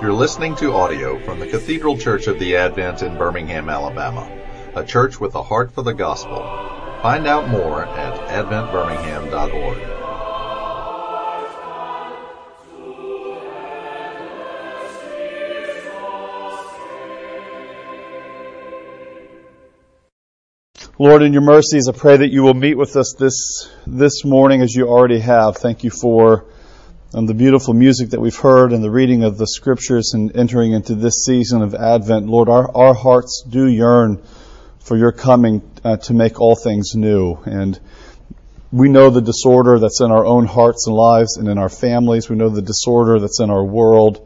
You're listening to audio from the Cathedral Church of the Advent in Birmingham, Alabama, a church with a heart for the gospel. Find out more at adventbirmingham.org. Lord, in your mercies, I pray that you will meet with us this, this morning as you already have. Thank you for um, the beautiful music that we've heard and the reading of the scriptures and entering into this season of Advent. Lord, our, our hearts do yearn for your coming uh, to make all things new. And we know the disorder that's in our own hearts and lives and in our families. We know the disorder that's in our world.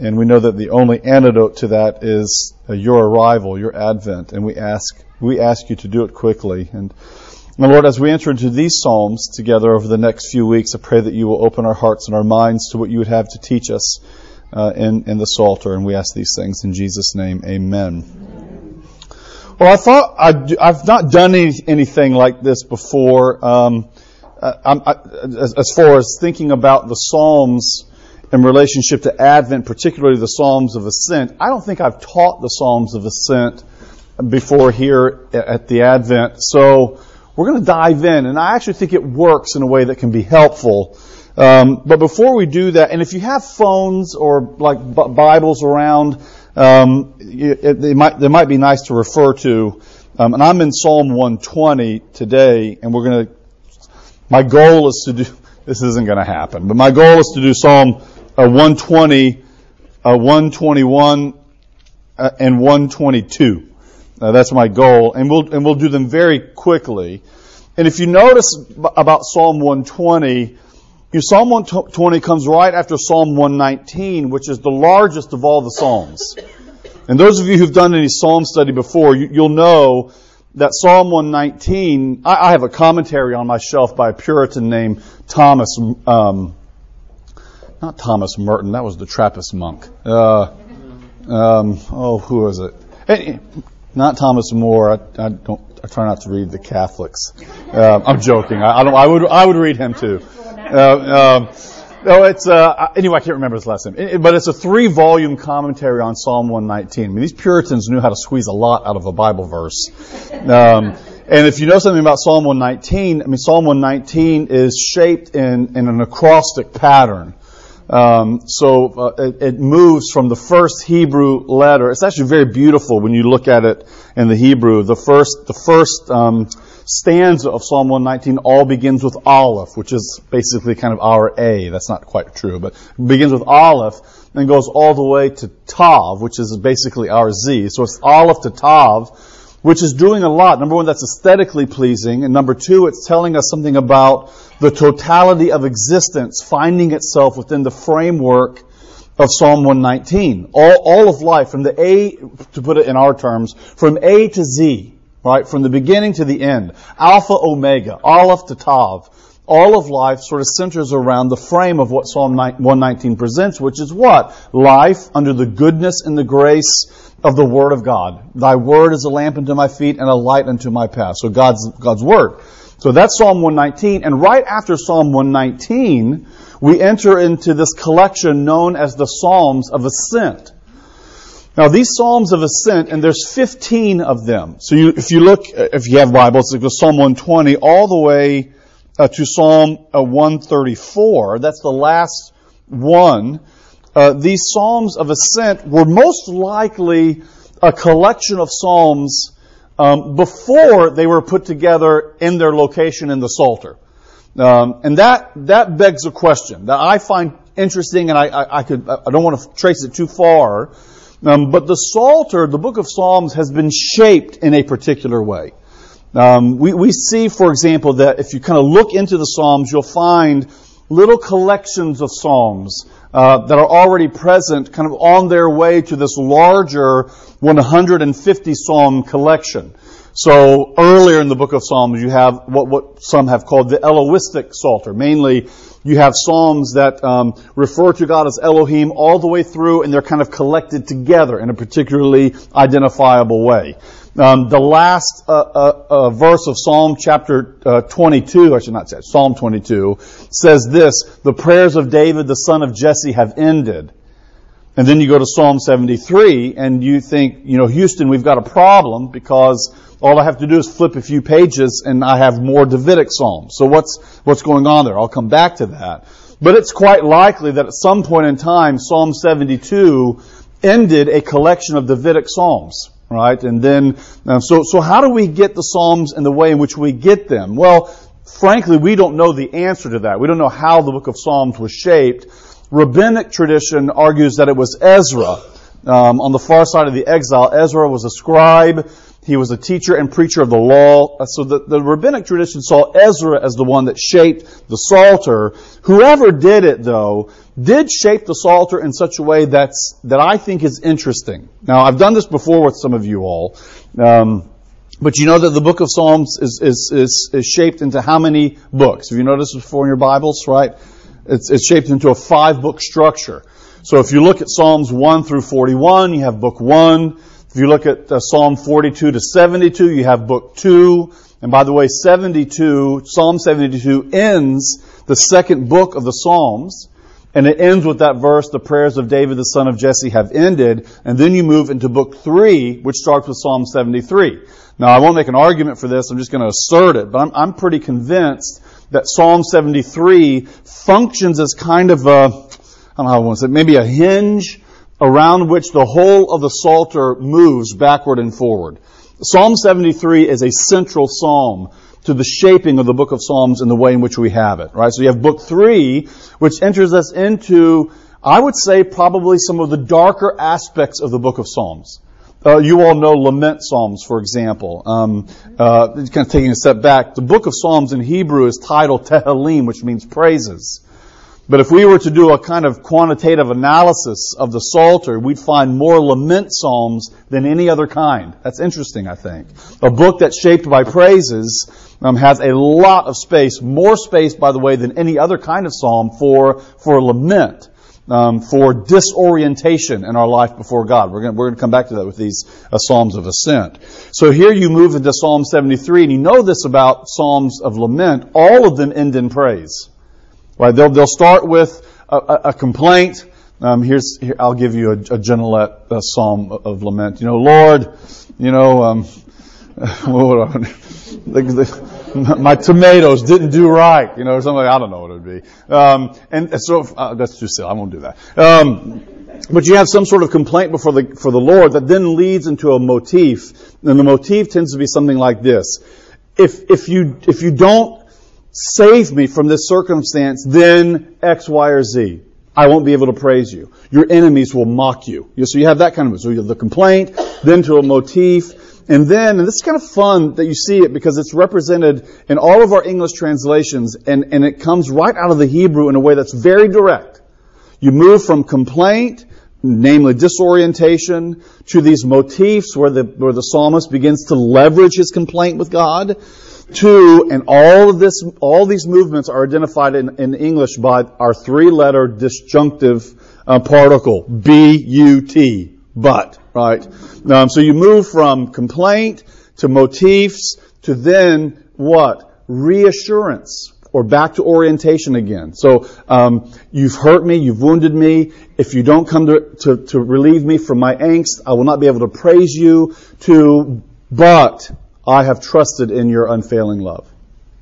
And we know that the only antidote to that is uh, your arrival, your advent. And we ask, we ask you to do it quickly. And, and Lord, as we enter into these Psalms together over the next few weeks, I pray that you will open our hearts and our minds to what you would have to teach us uh, in, in the Psalter. And we ask these things in Jesus' name. Amen. Well, I thought I'd, I've not done any, anything like this before. Um, I, I, as, as far as thinking about the Psalms in relationship to Advent, particularly the Psalms of Ascent. I don't think I've taught the Psalms of Ascent before here at the Advent. So we're going to dive in, and I actually think it works in a way that can be helpful. Um, but before we do that, and if you have phones or like b- Bibles around, um, it, it might, they might be nice to refer to. Um, and I'm in Psalm 120 today, and we're going to. My goal is to do. This isn't going to happen, but my goal is to do Psalm uh, 120, uh, 121, uh, and 122. Uh, that's my goal, and we'll and we'll do them very quickly. And if you notice about Psalm 120, you, Psalm 120 comes right after Psalm 119, which is the largest of all the Psalms. And those of you who've done any Psalm study before, you, will know that Psalm 119, I, I, have a commentary on my shelf by a Puritan named Thomas, um, not Thomas Merton, that was the Trappist monk. Uh, um, oh, who was it? Not Thomas More. I, I, don't. I try not to read the Catholics. Uh, I'm joking. I, I, don't. I would. I would read him too. Uh, um, no, it's uh, anyway. I can't remember his last name, it, but it's a three-volume commentary on Psalm 119. I mean, these Puritans knew how to squeeze a lot out of a Bible verse. Um, and if you know something about Psalm 119, I mean, Psalm 119 is shaped in, in an acrostic pattern. Um, so uh, it, it, moves from the first Hebrew letter. It's actually very beautiful when you look at it in the Hebrew. The first, the first um, stanza of Psalm 119 all begins with Aleph, which is basically kind of our A. That's not quite true, but begins with Aleph and goes all the way to Tav, which is basically our Z. So it's Aleph to Tav, which is doing a lot. Number one, that's aesthetically pleasing, and number two, it's telling us something about the totality of existence finding itself within the framework of Psalm 119. All, all of life, from the A, to put it in our terms, from A to Z, right? From the beginning to the end. Alpha, Omega, Aleph to Tav. All of life sort of centers around the frame of what Psalm 119 presents, which is what? Life under the goodness and the grace of the Word of God. Thy Word is a lamp unto my feet and a light unto my path. So God's, God's Word. So that's Psalm 119. And right after Psalm 119, we enter into this collection known as the Psalms of Ascent. Now, these Psalms of Ascent, and there's 15 of them. So you, if you look, if you have Bibles, like Psalm 120 all the way uh, to Psalm uh, 134, that's the last one. Uh, these Psalms of Ascent were most likely a collection of Psalms um, before they were put together in their location in the Psalter. Um, and that, that begs a question that I find interesting and I, I, I could, I don't want to trace it too far. Um, but the Psalter, the book of Psalms, has been shaped in a particular way. Um, we, we see, for example, that if you kind of look into the Psalms, you'll find little collections of Psalms uh, that are already present, kind of on their way to this larger 150 Psalm collection. So earlier in the book of Psalms, you have what, what some have called the Elohistic Psalter. Mainly, you have Psalms that um, refer to God as Elohim all the way through, and they're kind of collected together in a particularly identifiable way. Um, the last uh, uh, uh, verse of Psalm chapter uh, 22, I should not say, Psalm 22, says this, the prayers of David, the son of Jesse, have ended. And then you go to Psalm 73 and you think, you know, Houston, we've got a problem because all I have to do is flip a few pages and I have more Davidic Psalms. So what's, what's going on there? I'll come back to that. But it's quite likely that at some point in time, Psalm 72 ended a collection of Davidic Psalms, right? And then, uh, so, so how do we get the Psalms and the way in which we get them? Well, frankly, we don't know the answer to that. We don't know how the book of Psalms was shaped rabbinic tradition argues that it was Ezra. Um, on the far side of the exile, Ezra was a scribe. He was a teacher and preacher of the law. Uh, so the, the rabbinic tradition saw Ezra as the one that shaped the Psalter. Whoever did it, though, did shape the Psalter in such a way that's, that I think is interesting. Now, I've done this before with some of you all. Um, but you know that the book of Psalms is, is, is, is shaped into how many books? Have you noticed before in your Bibles, right? It's, it's shaped into a five book structure. So if you look at Psalms 1 through 41, you have book 1. If you look at uh, Psalm 42 to 72, you have book 2. And by the way, 72, Psalm 72 ends the second book of the Psalms. And it ends with that verse, the prayers of David the son of Jesse have ended. And then you move into book 3, which starts with Psalm 73. Now, I won't make an argument for this. I'm just going to assert it. But I'm, I'm pretty convinced that Psalm 73 functions as kind of a, I don't know how I want to say, maybe a hinge around which the whole of the Psalter moves backward and forward. Psalm 73 is a central psalm to the shaping of the book of Psalms and the way in which we have it, right? So you have book three, which enters us into, I would say, probably some of the darker aspects of the book of Psalms. Uh, you all know lament psalms, for example. Um, uh, kind of taking a step back, the book of Psalms in Hebrew is titled Tehillim, which means praises. But if we were to do a kind of quantitative analysis of the Psalter, we'd find more lament psalms than any other kind. That's interesting, I think. A book that's shaped by praises um, has a lot of space, more space, by the way, than any other kind of psalm for for lament um, for disorientation in our life before God. We're going we're to come back to that with these uh, Psalms of Ascent. So here you move into Psalm 73, and you know this about Psalms of Lament. All of them end in praise. Right? They'll, they'll start with a, a, complaint. Um, here's, here, I'll give you a, a a Psalm of Lament. You know, Lord, you know, um, my tomatoes didn't do right, you know, or something. I don't know what it would be. Um, and so uh, that's too silly. I won't do that. Um, but you have some sort of complaint before the for the Lord that then leads into a motif, and the motif tends to be something like this: If if you if you don't save me from this circumstance, then X, Y, or Z. I won't be able to praise you. Your enemies will mock you. So you have that kind of, so you have the complaint, then to a motif, and then, and this is kind of fun that you see it because it's represented in all of our English translations and, and it comes right out of the Hebrew in a way that's very direct. You move from complaint, namely disorientation, to these motifs where the, where the psalmist begins to leverage his complaint with God, to, and all of this, all these movements are identified in, in English by our three letter disjunctive uh, particle, B-U-T, but right? Um, so you move from complaint to motifs to then what? Reassurance or back to orientation again. So um, you've hurt me, you've wounded me. If you don't come to, to, to relieve me from my angst, I will not be able to praise you. To but I have trusted in your unfailing love.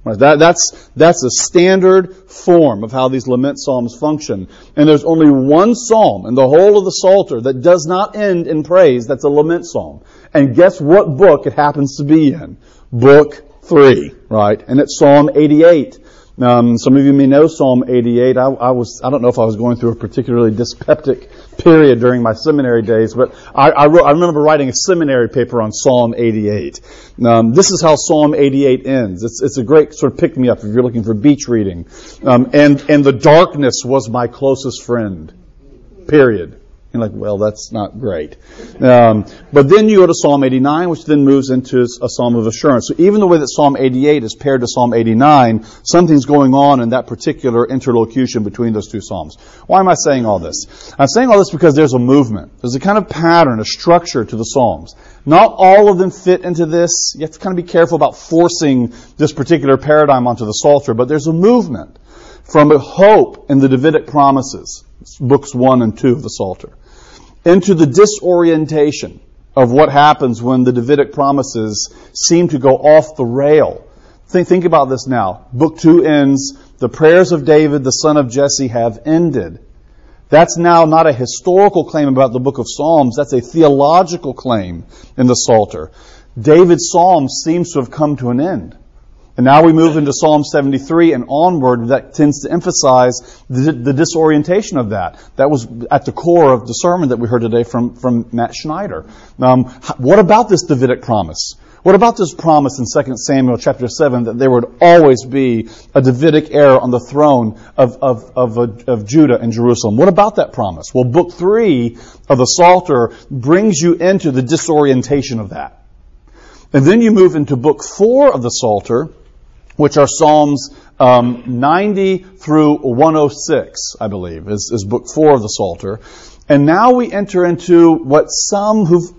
Right, that, that's, that's a standard form of how these lament psalms function. And there's only one psalm in the whole of the Psalter that does not end in praise. That's a lament psalm. And guess what book it happens to be in? Book 3, right? And it's Psalm 88. Um, some of you may know Psalm 88. I, I, was, I don't know if I was going through a particularly dyspeptic period during my seminary days, but I, I, wrote, I remember writing a seminary paper on Psalm 88. Um, this is how Psalm 88 ends. It's, it's a great sort of pick me up if you're looking for beach reading. Um, and, and the darkness was my closest friend. Period. You're like, well, that's not great. Um, but then you go to Psalm 89, which then moves into a psalm of assurance. So even the way that Psalm 88 is paired to Psalm 89, something's going on in that particular interlocution between those two psalms. Why am I saying all this? I'm saying all this because there's a movement. There's a kind of pattern, a structure to the psalms. Not all of them fit into this. You have to kind of be careful about forcing this particular paradigm onto the Psalter, but there's a movement from hope in the Davidic promises, books one and two of the Psalter into the disorientation of what happens when the Davidic promises seem to go off the rail. Think, think about this now. Book 2 ends, the prayers of David, the son of Jesse, have ended. That's now not a historical claim about the book of Psalms, that's a theological claim in the Psalter. David's psalm seems to have come to an end. And now we move into Psalm 73 and onward that tends to emphasize the, the, disorientation of that. That was at the core of the sermon that we heard today from, from Matt Schneider. Um, what about this Davidic promise? What about this promise in 2 Samuel chapter 7 that there would always be a Davidic heir on the throne of, of, of, of Judah and Jerusalem? What about that promise? Well, book 3 of the Psalter brings you into the disorientation of that. And then you move into book 4 of the Psalter, which are Psalms um, 90 through 106, I believe, is, is book 4 of the Psalter. And now we enter into what some who've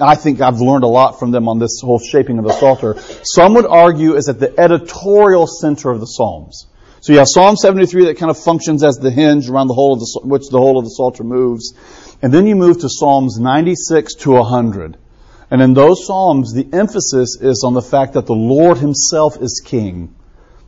I think I've learned a lot from them on this whole shaping of the Psalter. Some would argue is at the editorial center of the Psalms. So you have Psalm 73 that kind of functions as the hinge around the whole of the, which the whole of the Psalter moves. And then you move to Psalms 96 to 100. And in those Psalms, the emphasis is on the fact that the Lord Himself is King.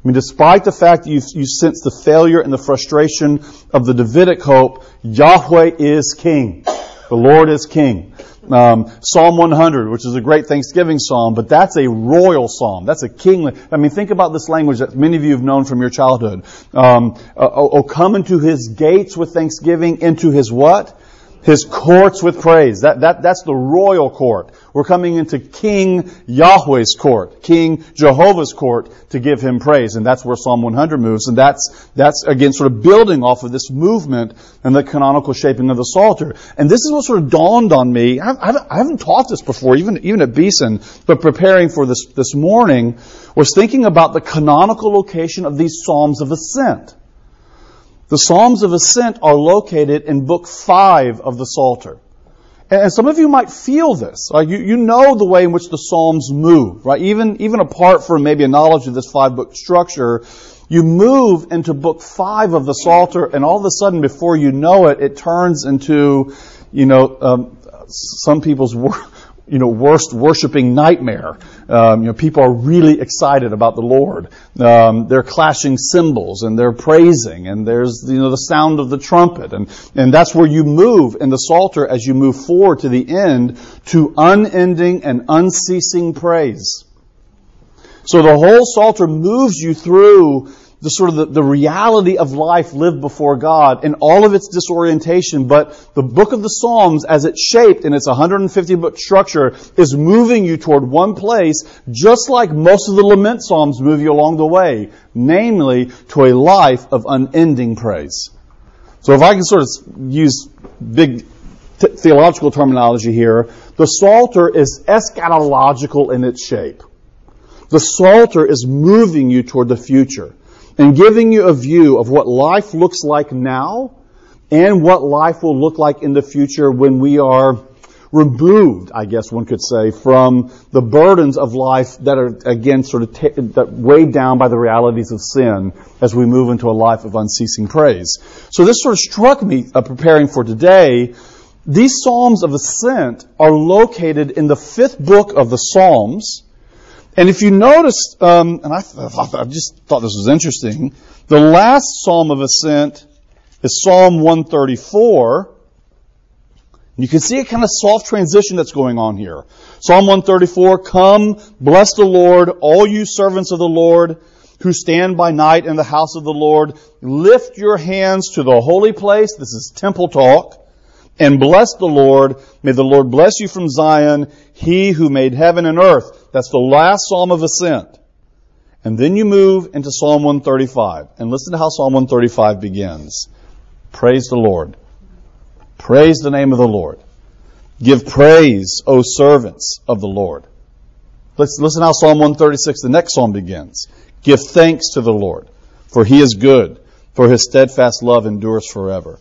I mean, despite the fact that you, you sense the failure and the frustration of the Davidic hope, Yahweh is King. The Lord is King. Um, psalm 100, which is a great Thanksgiving psalm, but that's a royal psalm. That's a kingly. I mean, think about this language that many of you have known from your childhood. Um, oh, oh, come into his gates with thanksgiving, into his what? His courts with praise. That, that, that's the royal court. We're coming into King Yahweh's court, King Jehovah's court to give him praise. And that's where Psalm 100 moves. And that's, that's again sort of building off of this movement and the canonical shaping of the Psalter. And this is what sort of dawned on me. I, I, I haven't taught this before, even, even at Beeson, but preparing for this, this morning was thinking about the canonical location of these Psalms of Ascent. The Psalms of Ascent are located in Book 5 of the Psalter. And some of you might feel this. You, you know the way in which the Psalms move, right? Even, even apart from maybe a knowledge of this five book structure, you move into book five of the Psalter, and all of a sudden, before you know it, it turns into, you know, um, some people's you know, worst worshiping nightmare. Um, you know, people are really excited about the Lord. Um, they're clashing cymbals and they're praising and there's, you know, the sound of the trumpet. And, and that's where you move in the Psalter as you move forward to the end to unending and unceasing praise. So the whole Psalter moves you through the sort of the, the, reality of life lived before God in all of its disorientation, but the book of the Psalms, as it's shaped in its 150 book structure, is moving you toward one place, just like most of the lament Psalms move you along the way, namely to a life of unending praise. So if I can sort of use big t- theological terminology here, the Psalter is eschatological in its shape. The Psalter is moving you toward the future and giving you a view of what life looks like now and what life will look like in the future when we are removed, I guess one could say, from the burdens of life that are again sort of t- weighed down by the realities of sin as we move into a life of unceasing praise. So this sort of struck me uh, preparing for today. These Psalms of Ascent are located in the fifth book of the Psalms, and if you notice, um, and I, I just thought this was interesting, the last Psalm of Ascent is Psalm 134. You can see a kind of soft transition that's going on here. Psalm 134, come, bless the Lord, all you servants of the Lord who stand by night in the house of the Lord. Lift your hands to the holy place. This is temple talk and bless the Lord. May the Lord bless you from Zion, he who made heaven and earth. That's the last Psalm of Ascent. And then you move into Psalm 135. And listen to how Psalm 135 begins. Praise the Lord. Praise the name of the Lord. Give praise, O servants of the Lord. Let's listen how Psalm 136, the next psalm begins. Give thanks to the Lord, for he is good, for his steadfast love endures forever.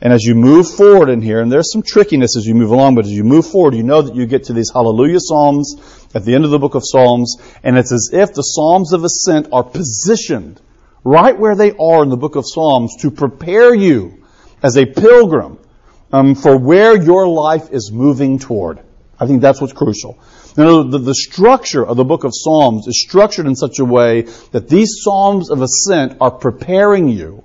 And as you move forward in here, and there's some trickiness as you move along, but as you move forward, you know that you get to these hallelujah psalms at the end of the book of Psalms, and it's as if the psalms of ascent are positioned right where they are in the book of Psalms to prepare you as a pilgrim um, for where your life is moving toward. I think that's what's crucial. You know, the, the structure of the book of Psalms is structured in such a way that these Psalms of ascent are preparing you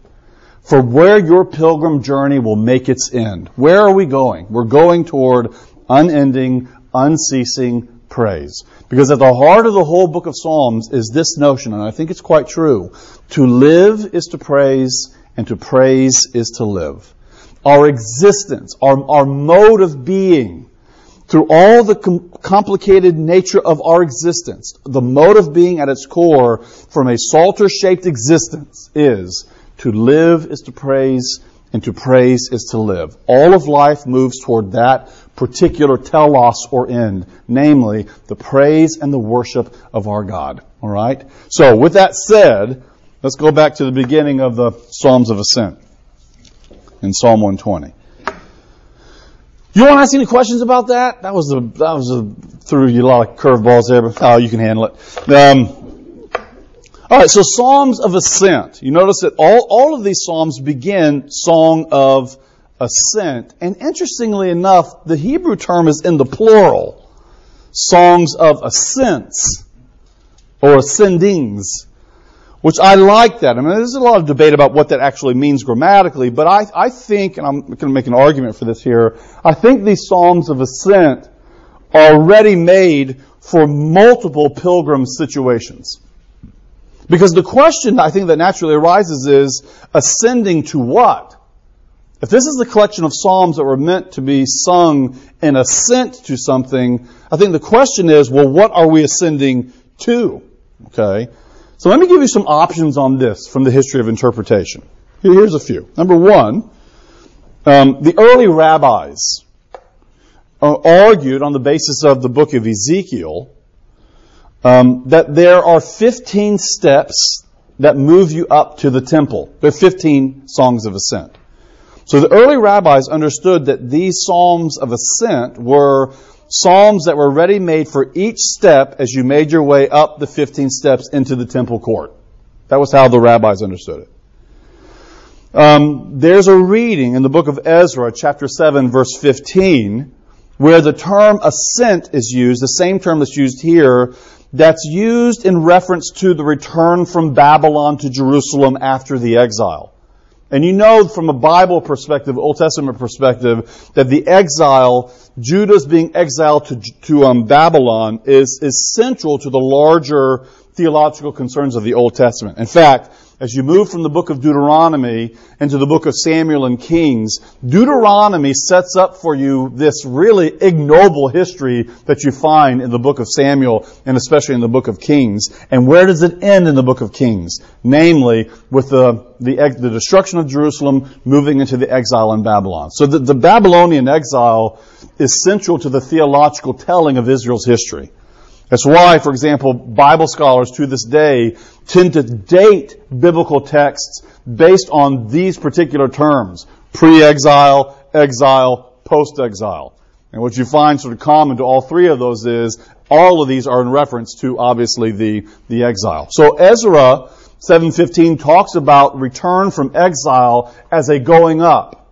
for where your pilgrim journey will make its end. Where are we going? We're going toward unending, unceasing praise. Because at the heart of the whole book of Psalms is this notion, and I think it's quite true. To live is to praise, and to praise is to live. Our existence, our, our mode of being, through all the com- complicated nature of our existence, the mode of being at its core from a psalter shaped existence is to live is to praise, and to praise is to live. All of life moves toward that particular telos or end, namely the praise and the worship of our God. All right? So, with that said, let's go back to the beginning of the Psalms of Ascent in Psalm 120. You want to ask any questions about that? That was a that was a threw you a lot of curveballs there, but oh, you can handle it. Um, all right, so Psalms of Ascent. You notice that all, all of these Psalms begin Song of Ascent. And interestingly enough, the Hebrew term is in the plural. Songs of Ascents or Ascendings, which I like that. I mean, there's a lot of debate about what that actually means grammatically, but I, I think, and I'm going to make an argument for this here, I think these Psalms of Ascent are ready made for multiple pilgrim situations. Because the question I think that naturally arises is ascending to what? If this is a collection of psalms that were meant to be sung in ascent to something, I think the question is, well, what are we ascending to? Okay. So let me give you some options on this from the history of interpretation. Here's a few. Number one, um, the early rabbis uh, argued on the basis of the book of Ezekiel um, that there are 15 steps that move you up to the temple. There are 15 songs of ascent. So the early rabbis understood that these psalms of ascent were psalms that were ready made for each step as you made your way up the 15 steps into the temple court. That was how the rabbis understood it. Um, there's a reading in the book of Ezra, chapter 7, verse 15, where the term ascent is used, the same term that's used here that's used in reference to the return from Babylon to Jerusalem after the exile. And you know from a Bible perspective, Old Testament perspective, that the exile, Judah's being exiled to, to um, Babylon, is, is central to the larger theological concerns of the Old Testament. In fact, as you move from the book of Deuteronomy into the book of Samuel and Kings, Deuteronomy sets up for you this really ignoble history that you find in the book of Samuel and especially in the book of Kings. And where does it end in the book of Kings? Namely, with the, the, the destruction of Jerusalem moving into the exile in Babylon. So the, the Babylonian exile is central to the theological telling of Israel's history. That's why, for example, Bible scholars to this day tend to date biblical texts based on these particular terms pre exile, exile, post exile. And what you find sort of common to all three of those is all of these are in reference to obviously the, the exile. So Ezra 7:15 talks about return from exile as a going up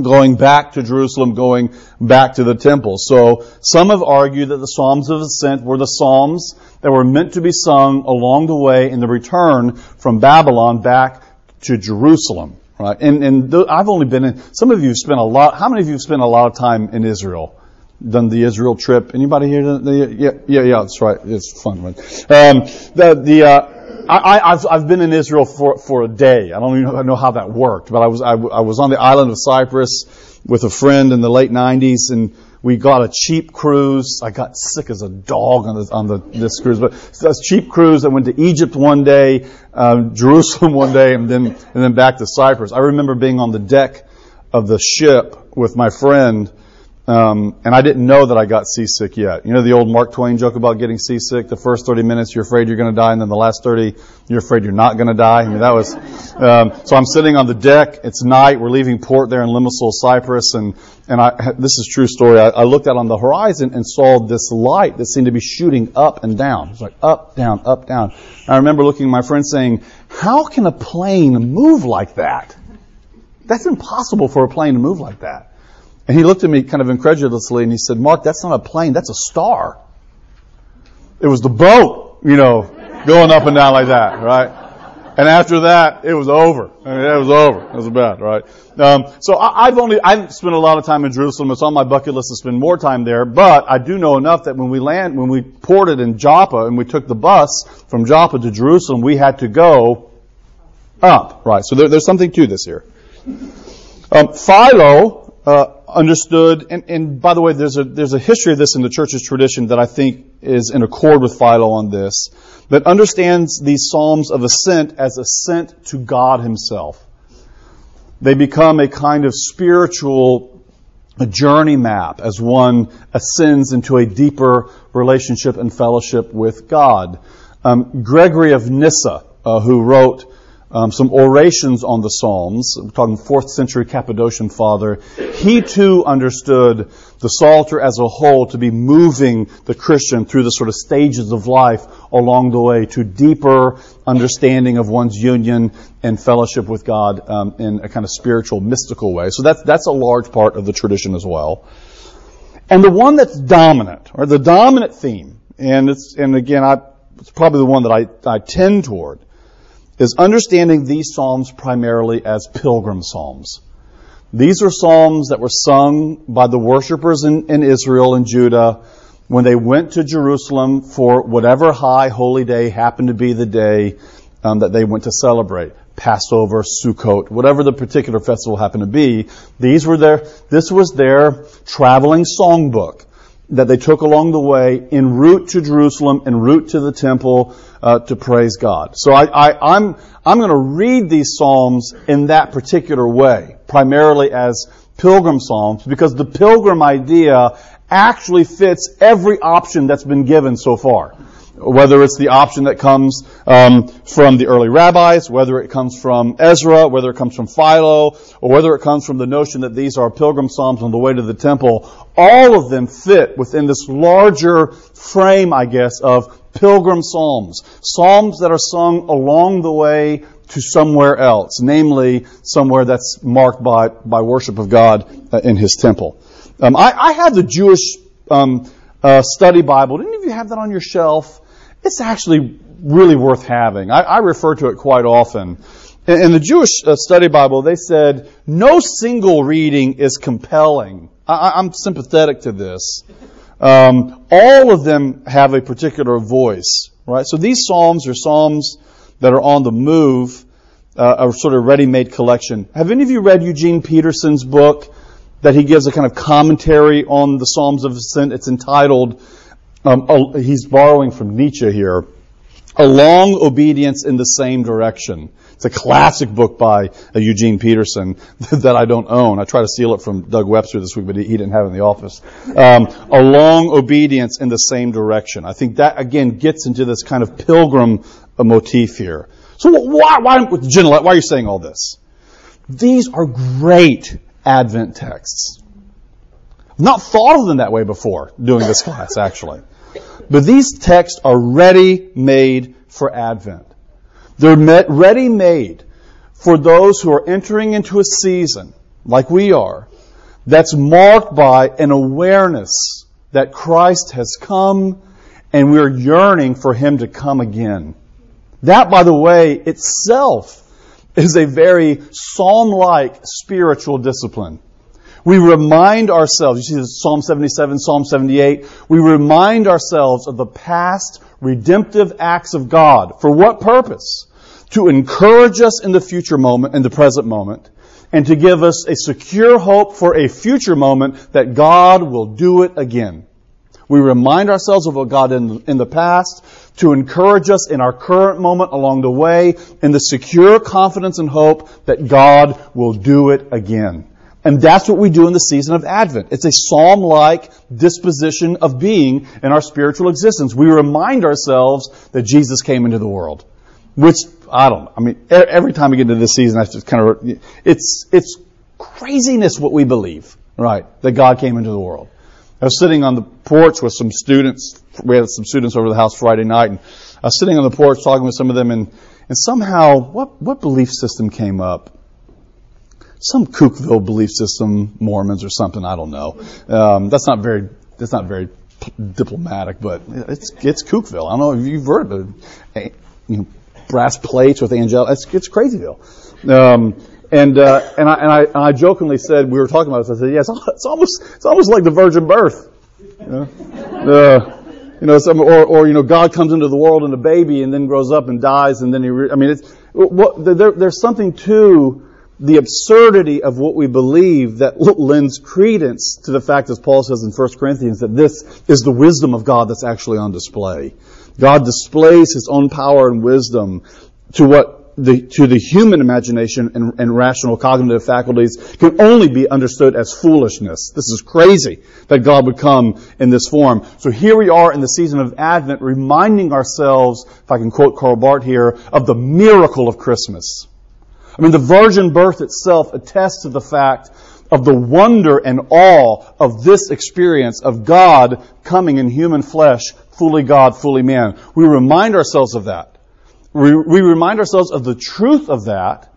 going back to Jerusalem, going back to the temple. So some have argued that the Psalms of Ascent were the Psalms that were meant to be sung along the way in the return from Babylon back to Jerusalem. Right? And, and th- I've only been in, some of you have spent a lot, how many of you have spent a lot of time in Israel? Done the Israel trip? Anybody here? Yeah, yeah, yeah, that's right. It's fun. Right? Um, the, the, uh, I, have I've been in Israel for, for a day. I don't even know how that worked, but I was, I, I was on the island of Cyprus with a friend in the late 90s and we got a cheap cruise. I got sick as a dog on, the, on the, this cruise, but a cheap cruise. I went to Egypt one day, um, Jerusalem one day, and then, and then back to Cyprus. I remember being on the deck of the ship with my friend um, and I didn't know that I got seasick yet. You know the old Mark Twain joke about getting seasick? The first 30 minutes you're afraid you're going to die, and then the last 30 you're afraid you're not going to die. I mean, that was, um, so I'm sitting on the deck. It's night. We're leaving port there in Limassol, Cyprus, and, and I, this is true story. I, I looked out on the horizon and saw this light that seemed to be shooting up and down. It's like up, down, up, down. I remember looking at my friend saying, how can a plane move like that? That's impossible for a plane to move like that. And he looked at me kind of incredulously and he said, Mark, that's not a plane, that's a star. It was the boat, you know, going up and down like that, right? And after that, it was over. I mean, it was over. It was bad, right? Um, so I, have only, I haven't spent a lot of time in Jerusalem. It's on my bucket list to spend more time there, but I do know enough that when we land, when we ported in Joppa and we took the bus from Joppa to Jerusalem, we had to go up, right? So there, there's something to this here. Um, Philo, uh, understood, and, and by the way, there's a, there's a history of this in the church's tradition that I think is in accord with Philo on this, that understands these Psalms of ascent as ascent to God Himself. They become a kind of spiritual journey map as one ascends into a deeper relationship and fellowship with God. Um, Gregory of Nyssa, uh, who wrote um, some orations on the Psalms. We're talking fourth century Cappadocian father. He too understood the Psalter as a whole to be moving the Christian through the sort of stages of life along the way to deeper understanding of one's union and fellowship with God um, in a kind of spiritual, mystical way. So that's that's a large part of the tradition as well. And the one that's dominant, or the dominant theme, and it's and again, I, it's probably the one that I, I tend toward is understanding these psalms primarily as pilgrim psalms. These are psalms that were sung by the worshippers in, in, Israel and Judah when they went to Jerusalem for whatever high holy day happened to be the day um, that they went to celebrate. Passover, Sukkot, whatever the particular festival happened to be. These were their, this was their traveling songbook that they took along the way en route to Jerusalem, en route to the temple uh, to praise God. So I, I, I'm I'm going to read these psalms in that particular way, primarily as pilgrim psalms, because the pilgrim idea actually fits every option that's been given so far whether it's the option that comes um, from the early rabbis, whether it comes from Ezra, whether it comes from Philo, or whether it comes from the notion that these are pilgrim psalms on the way to the temple, all of them fit within this larger frame, I guess, of pilgrim psalms. Psalms that are sung along the way to somewhere else, namely somewhere that's marked by, by worship of God uh, in His temple. Um, I, I, have the Jewish um, uh, study Bible. Didn't you have that on your shelf? It's actually really worth having. I, I refer to it quite often. In, in the Jewish uh, study Bible, they said no single reading is compelling. I, am sympathetic to this. Um, all of them have a particular voice, right? So these psalms are psalms that are on the move, uh, a sort of ready-made collection. Have any of you read Eugene Peterson's book that he gives a kind of commentary on the Psalms of Ascent? It's entitled um, he's borrowing from Nietzsche here. A long obedience in the same direction. It's a classic book by uh, Eugene Peterson that I don't own. I tried to steal it from Doug Webster this week, but he, didn't have it in the office. Um, a long obedience in the same direction. I think that again gets into this kind of pilgrim uh, motif here. So why, why, why are you saying all this? These are great Advent texts. I've not thought of them that way before doing this class, actually. But these texts are ready made for Advent. They're ready made for those who are entering into a season, like we are, that's marked by an awareness that Christ has come and we're yearning for Him to come again. That, by the way, itself is a very psalm-like spiritual discipline. We remind ourselves, you see this Psalm 77, Psalm 78, we remind ourselves of the past redemptive acts of God. For what purpose? To encourage us in the future moment, in the present moment, and to give us a secure hope for a future moment that God will do it again. We remind ourselves of what God did in, in the past to encourage us in our current moment along the way in the secure confidence and hope that God will do it again. And that's what we do in the season of Advent. It's a psalm-like disposition of being in our spiritual existence. We remind ourselves that Jesus came into the world. Which, I don't know. I mean, every time we get into this season, I just kind of, it's, it's craziness what we believe, right? That God came into the world. I was sitting on the porch with some students. We had some students over the house Friday night, and I was sitting on the porch talking with some of them, and, and somehow, what, what belief system came up? Some Cookeville belief system, Mormons or something. I don't know. Um, that's not very that's not very diplomatic, but it's it's Cookeville. I don't know if you've heard of it. You know, brass plates with angel. It's it's Crazyville. Um, and uh, and I and I and I jokingly said we were talking about this. I said, yes, yeah, it's, almost it's almost like the virgin birth. You know, uh, you know some, or or you know, God comes into the world in a baby and then grows up and dies and then he. Re- I mean, it's what there, there's something to the absurdity of what we believe that lends credence to the fact, as Paul says in 1 Corinthians, that this is the wisdom of God that's actually on display. God displays His own power and wisdom to what the, to the human imagination and, and, rational cognitive faculties can only be understood as foolishness. This is crazy that God would come in this form. So here we are in the season of Advent reminding ourselves, if I can quote Karl Barth here, of the miracle of Christmas. I mean, the virgin birth itself attests to the fact of the wonder and awe of this experience of God coming in human flesh, fully God, fully man. We remind ourselves of that. We, we remind ourselves of the truth of that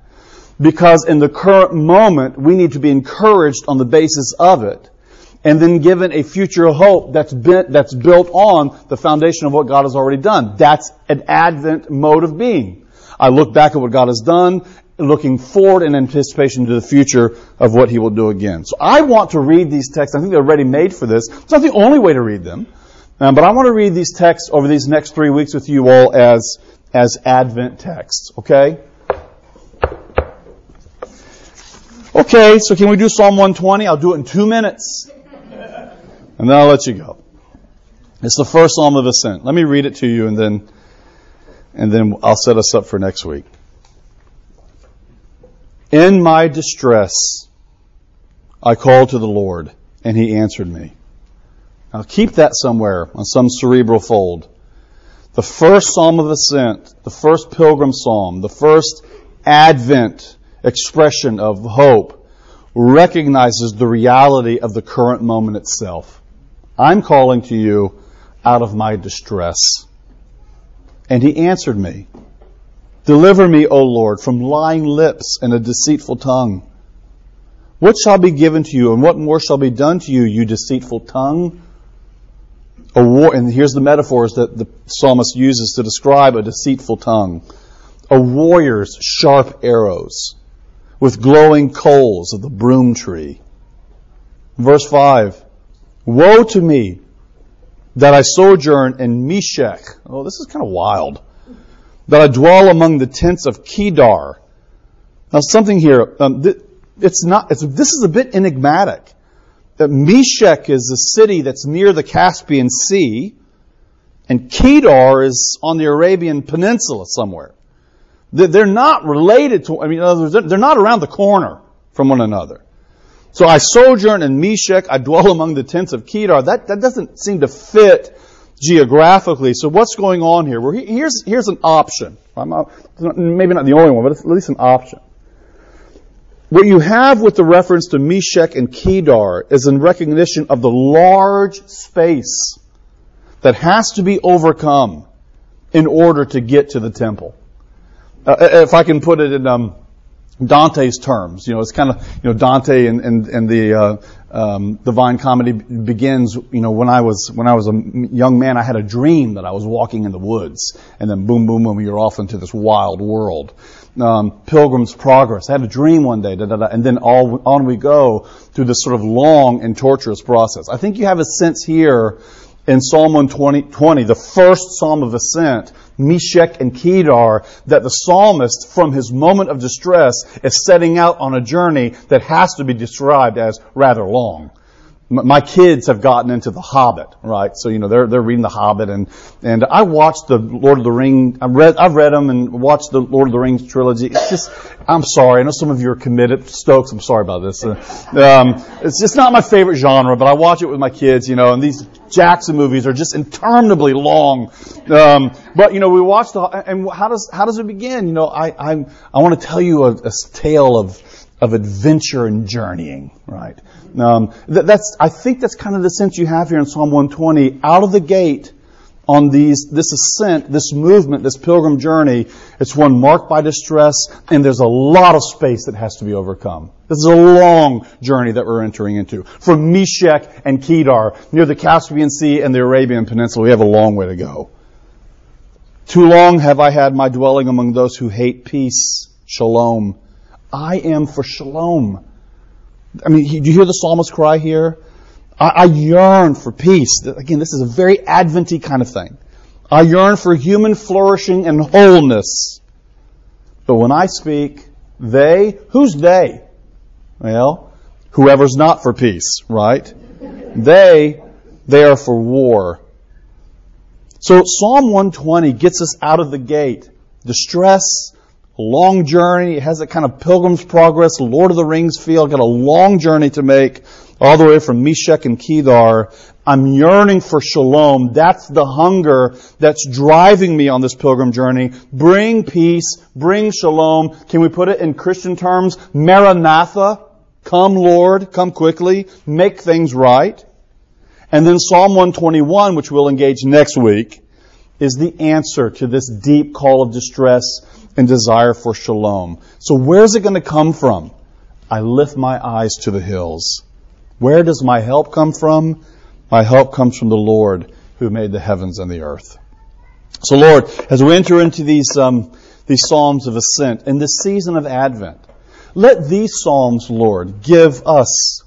because in the current moment we need to be encouraged on the basis of it and then given a future hope that's, that's built on the foundation of what God has already done. That's an Advent mode of being. I look back at what God has done looking forward in anticipation to the future of what he will do again. So I want to read these texts. I think they're ready made for this. It's not the only way to read them. Um, but I want to read these texts over these next three weeks with you all as, as Advent texts. Okay? Okay, so can we do Psalm 120? I'll do it in two minutes. And then I'll let you go. It's the first Psalm of Ascent. Let me read it to you and then, and then I'll set us up for next week. In my distress, I called to the Lord, and he answered me. Now keep that somewhere on some cerebral fold. The first Psalm of Ascent, the first Pilgrim Psalm, the first Advent expression of hope recognizes the reality of the current moment itself. I'm calling to you out of my distress. And he answered me. Deliver me, O Lord, from lying lips and a deceitful tongue. What shall be given to you, and what more shall be done to you, you deceitful tongue? A war, and here's the metaphors that the psalmist uses to describe a deceitful tongue. A warrior's sharp arrows with glowing coals of the broom tree. Verse 5. Woe to me that I sojourn in Meshech. Oh, this is kind of wild that I dwell among the tents of Kedar. Now, something here. Um, th- it's not. It's, this is a bit enigmatic. That Meshech is a city that's near the Caspian Sea, and Kedar is on the Arabian Peninsula somewhere. They're not related to. I mean, they're not around the corner from one another. So I sojourn in Meshech. I dwell among the tents of Kedar. That that doesn't seem to fit geographically. So what's going on here? Well, here's, here's an option. Not, maybe not the only one, but at least an option. What you have with the reference to Meshech and Kedar is in recognition of the large space that has to be overcome in order to get to the temple. Uh, if I can put it in um, Dante's terms, you know, it's kind of you know Dante and and, and the uh, um, Divine Comedy begins, you know, when I was when I was a young man, I had a dream that I was walking in the woods, and then boom, boom, boom, you're off into this wild world. Um, Pilgrim's Progress. I had a dream one day, da, da, da, and then all, on we go through this sort of long and torturous process. I think you have a sense here in Psalm 120, the first Psalm of Ascent, Meshech and Kedar, that the psalmist, from his moment of distress, is setting out on a journey that has to be described as rather long my kids have gotten into The Hobbit, right? So you know they're they're reading The Hobbit, and and I watched the Lord of the Ring. I read I've read them and watched the Lord of the Rings trilogy. It's just I'm sorry. I know some of you are committed. Stokes, I'm sorry about this. Uh, um, it's just not my favorite genre, but I watch it with my kids. You know, and these Jackson movies are just interminably long. Um, but you know, we watched the and how does how does it begin? You know, I I I want to tell you a, a tale of of adventure and journeying, right? Um, that, that's, I think that's kind of the sense you have here in Psalm 120. Out of the gate, on these, this ascent, this movement, this pilgrim journey, it's one marked by distress, and there's a lot of space that has to be overcome. This is a long journey that we're entering into. From Meshech and Kedar, near the Caspian Sea and the Arabian Peninsula, we have a long way to go. Too long have I had my dwelling among those who hate peace, shalom. I am for shalom. I mean, do you hear the psalmist cry here? I, I yearn for peace. Again, this is a very adventy kind of thing. I yearn for human flourishing and wholeness. But when I speak, they, who's they? Well, whoever's not for peace, right? They, they are for war. So Psalm 120 gets us out of the gate. Distress, long journey. It has a kind of pilgrim's progress, Lord of the Rings feel. Got a long journey to make all the way from Meshech and Kedar. I'm yearning for shalom. That's the hunger that's driving me on this pilgrim journey. Bring peace, bring shalom. Can we put it in Christian terms? Maranatha. Come Lord, come quickly, make things right. And then Psalm 121, which we'll engage next week, is the answer to this deep call of distress and desire for shalom. So where's it going to come from? I lift my eyes to the hills. Where does my help come from? My help comes from the Lord who made the heavens and the earth. So Lord, as we enter into these, um, these Psalms of Ascent in this season of Advent, let these Psalms, Lord, give us,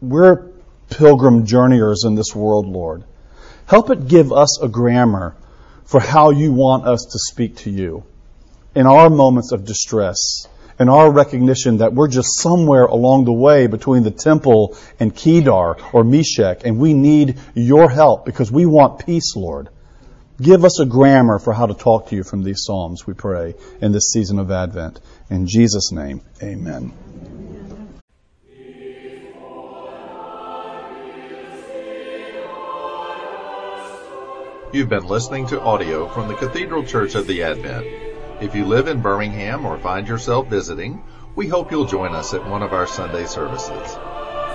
we're pilgrim journeyers in this world, Lord. Help it give us a grammar for how you want us to speak to you in our moments of distress in our recognition that we're just somewhere along the way between the temple and Kedar or Meshech, and we need your help because we want peace, Lord. Give us a grammar for how to talk to you from these Psalms, we pray, in this season of Advent. In Jesus' name, amen. You've been listening to audio from the Cathedral Church of the Advent. If you live in Birmingham or find yourself visiting, we hope you'll join us at one of our Sunday services.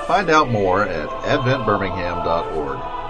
Find out more at adventbirmingham.org.